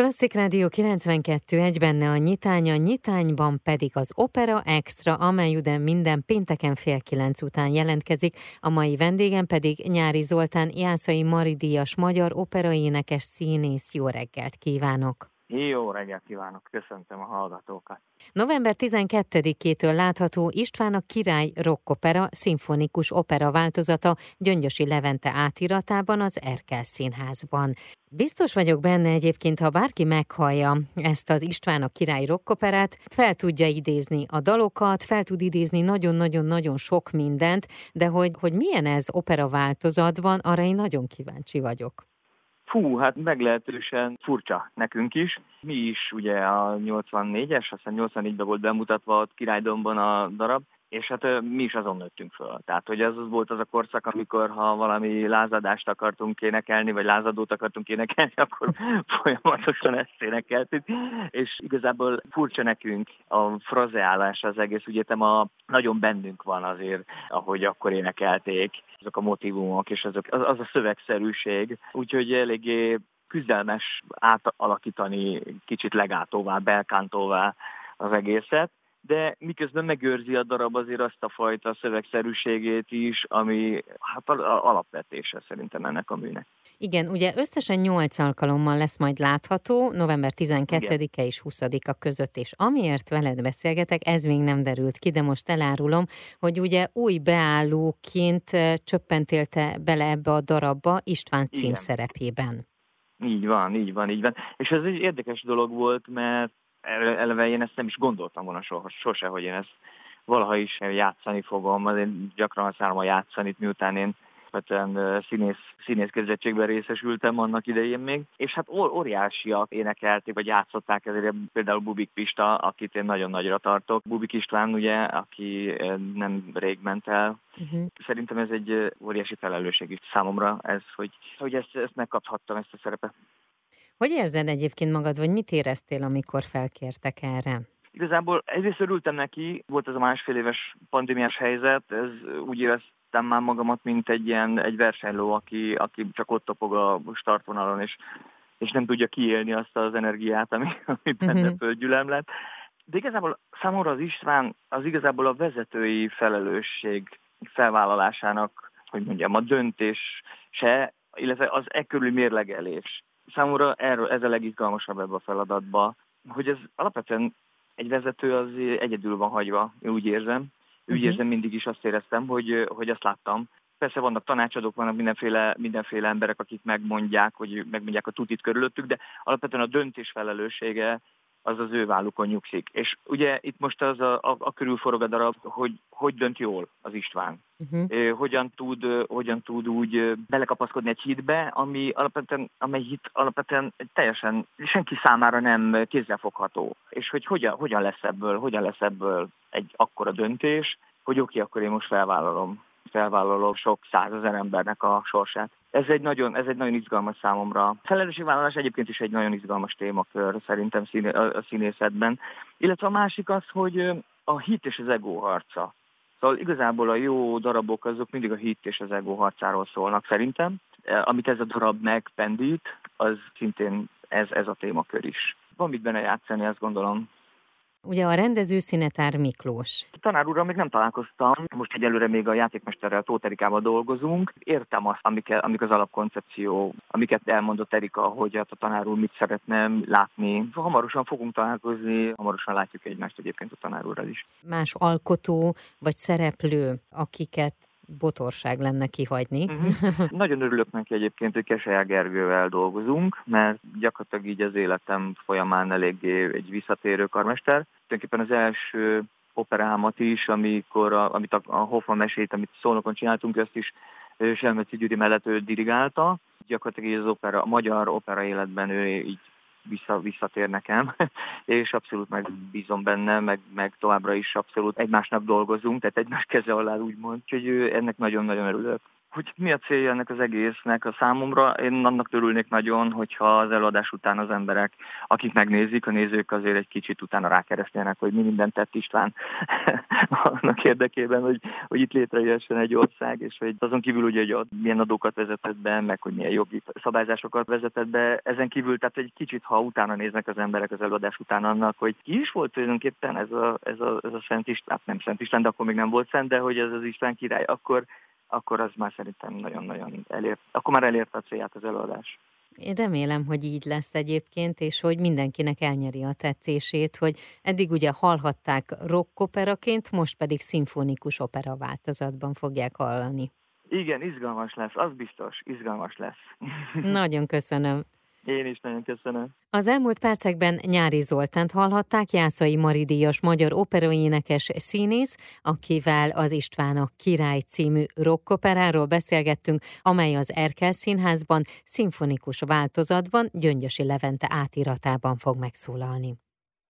Klasszik Rádió 92, egy benne a nyitány, a nyitányban pedig az Opera Extra, amely udán minden pénteken fél kilenc után jelentkezik. A mai vendégem pedig Nyári Zoltán, Jászai Maridíjas magyar operaénekes színész. Jó reggelt kívánok! Jó reggelt kívánok, köszöntöm a hallgatókat. November 12-től látható István a Király rockopera szimfonikus opera változata Gyöngyösi Levente átiratában az Erkel Színházban. Biztos vagyok benne egyébként, ha bárki meghallja ezt az István a Király rockoperát, fel tudja idézni a dalokat, fel tud idézni nagyon-nagyon-nagyon sok mindent, de hogy, hogy milyen ez opera változatban, arra én nagyon kíváncsi vagyok. Fú, hát meglehetősen furcsa nekünk is. Mi is ugye a 84-es, aztán 84-ben volt bemutatva a Királydomban a darab, és hát mi is azon nőttünk föl. Tehát, hogy ez volt az a korszak, amikor ha valami lázadást akartunk énekelni, vagy lázadót akartunk énekelni, akkor folyamatosan ezt énekeltük. És igazából furcsa nekünk a frazeálás az egész, ugye a nagyon bennünk van azért, ahogy akkor énekelték, azok a motivumok, és azok, az, az a szövegszerűség. Úgyhogy eléggé küzdelmes átalakítani kicsit legátóvá, belkántóvá az egészet de miközben megőrzi a darab azért azt a fajta szövegszerűségét is, ami hát alapvetése szerintem ennek a műnek. Igen, ugye összesen 8 alkalommal lesz majd látható, november 12-e és 20-a között, és amiért veled beszélgetek, ez még nem derült ki, de most elárulom, hogy ugye új beállóként csöppentél te bele ebbe a darabba István cím szerepében. Így van, így van, így van. És ez egy érdekes dolog volt, mert eleve én ezt nem is gondoltam volna soha, sose, hogy én ezt valaha is játszani fogom. Azért gyakran használom a játszani, miután én alapvetően színész, színész képzettségben részesültem annak idején még, és hát óriásiak énekelték, vagy játszották ezért például Bubik Pista, akit én nagyon nagyra tartok. Bubik István ugye, aki nem rég ment el. Uh-huh. Szerintem ez egy óriási felelősség is számomra ez, hogy, hogy ezt, ezt megkaphattam, ezt a szerepet. Hogy érzed egyébként magad, vagy mit éreztél, amikor felkértek erre? Igazából egyrészt örültem neki, volt ez a másfél éves pandémiás helyzet, ez úgy éreztem már magamat, mint egy ilyen egy versenyló, aki, aki csak ott topog a startvonalon, és, és nem tudja kiélni azt az energiát, ami, ami benne uh-huh. földgyülem lett. De igazából számomra az István az igazából a vezetői felelősség felvállalásának, hogy mondjam, a döntés se, illetve az e körüli mérlegelés számomra erről, ez a legizgalmasabb ebbe a feladatba, hogy ez alapvetően egy vezető az egyedül van hagyva, úgy érzem. Úgy uh-huh. érzem, mindig is azt éreztem, hogy, hogy azt láttam. Persze vannak tanácsadók, vannak mindenféle, mindenféle emberek, akik megmondják, hogy megmondják a tutit körülöttük, de alapvetően a döntés felelőssége az az ő vállukon nyugszik. És ugye itt most az a, a, a körülforog a darab, hogy hogy dönt jól az István. Uh-huh. Hogyan, tud, hogyan tud úgy belekapaszkodni egy hitbe, ami alapvetően, amely hit alapvetően teljesen senki számára nem kézzelfogható. És hogy hogyan, hogyan lesz ebből, hogyan lesz ebből egy akkora döntés, hogy oké, okay, akkor én most felvállalom felvállaló sok százezer embernek a sorsát. Ez egy nagyon, ez egy nagyon izgalmas számomra. Felelősségvállalás egyébként is egy nagyon izgalmas témakör szerintem a színészetben. Illetve a másik az, hogy a hit és az ego harca. Szóval igazából a jó darabok azok mindig a hit és az ego harcáról szólnak szerintem. E, amit ez a darab megpendít, az szintén ez, ez a témakör is. Van mit benne játszani, azt gondolom. Ugye a rendező Szinetár Miklós. A tanár úrral még nem találkoztam, most egyelőre még a játékmesterrel Tóth Erikával dolgozunk. Értem azt, amik, amik az alapkoncepció, amiket elmondott Erika, hogy hát a tanár úr mit szeretne látni. Hamarosan fogunk találkozni, hamarosan látjuk egymást egyébként a tanár úrral is. Más alkotó vagy szereplő, akiket botorság lenne kihagyni. Uh-huh. Nagyon örülök neki egyébként, hogy Keselyá Gergővel dolgozunk, mert gyakorlatilag így az életem folyamán eléggé egy visszatérő karmester. Tulajdonképpen az első operámat is, amikor a, amit a, a Hoffman mesét, amit Szolnokon csináltunk, ezt is Selmeci Gyuri mellett ő dirigálta. Gyakorlatilag az opera, a magyar opera életben ő így vissza, visszatér nekem, és abszolút megbízom benne, meg, meg továbbra is abszolút egymásnak dolgozunk, tehát egymás keze alá úgymond, úgyhogy ennek nagyon-nagyon örülök. Hogy mi a célja ennek az egésznek a számomra. Én annak örülnék nagyon, hogyha az előadás után az emberek, akik megnézik, a nézők azért egy kicsit utána rákeresztélnek, hogy mi mindent tett István annak érdekében, hogy, hogy itt létrejöjjön egy ország, és hogy azon kívül ugye, hogy milyen adókat vezetett be, meg hogy milyen jogi szabályzásokat vezetett be, ezen kívül, tehát egy kicsit, ha utána néznek az emberek az előadás után annak, hogy ki is volt tulajdonképpen ez a, ez a, ez a Szent István, nem Szent István, de akkor még nem volt Szent, de hogy ez az István király, akkor akkor az már szerintem nagyon-nagyon elért, akkor már elérte a célját az előadás. Én remélem, hogy így lesz egyébként, és hogy mindenkinek elnyeri a tetszését, hogy eddig ugye hallhatták rockoperaként, most pedig szimfonikus opera változatban fogják hallani. Igen, izgalmas lesz, az biztos, izgalmas lesz. Nagyon köszönöm. Én is nagyon köszönöm. Az elmúlt percekben Nyári Zoltánt hallhatták, Jászai Maridíjas magyar operaénekes színész, akivel az István a Király című rockoperáról beszélgettünk, amely az Erkel Színházban szimfonikus változatban Gyöngyösi Levente átiratában fog megszólalni.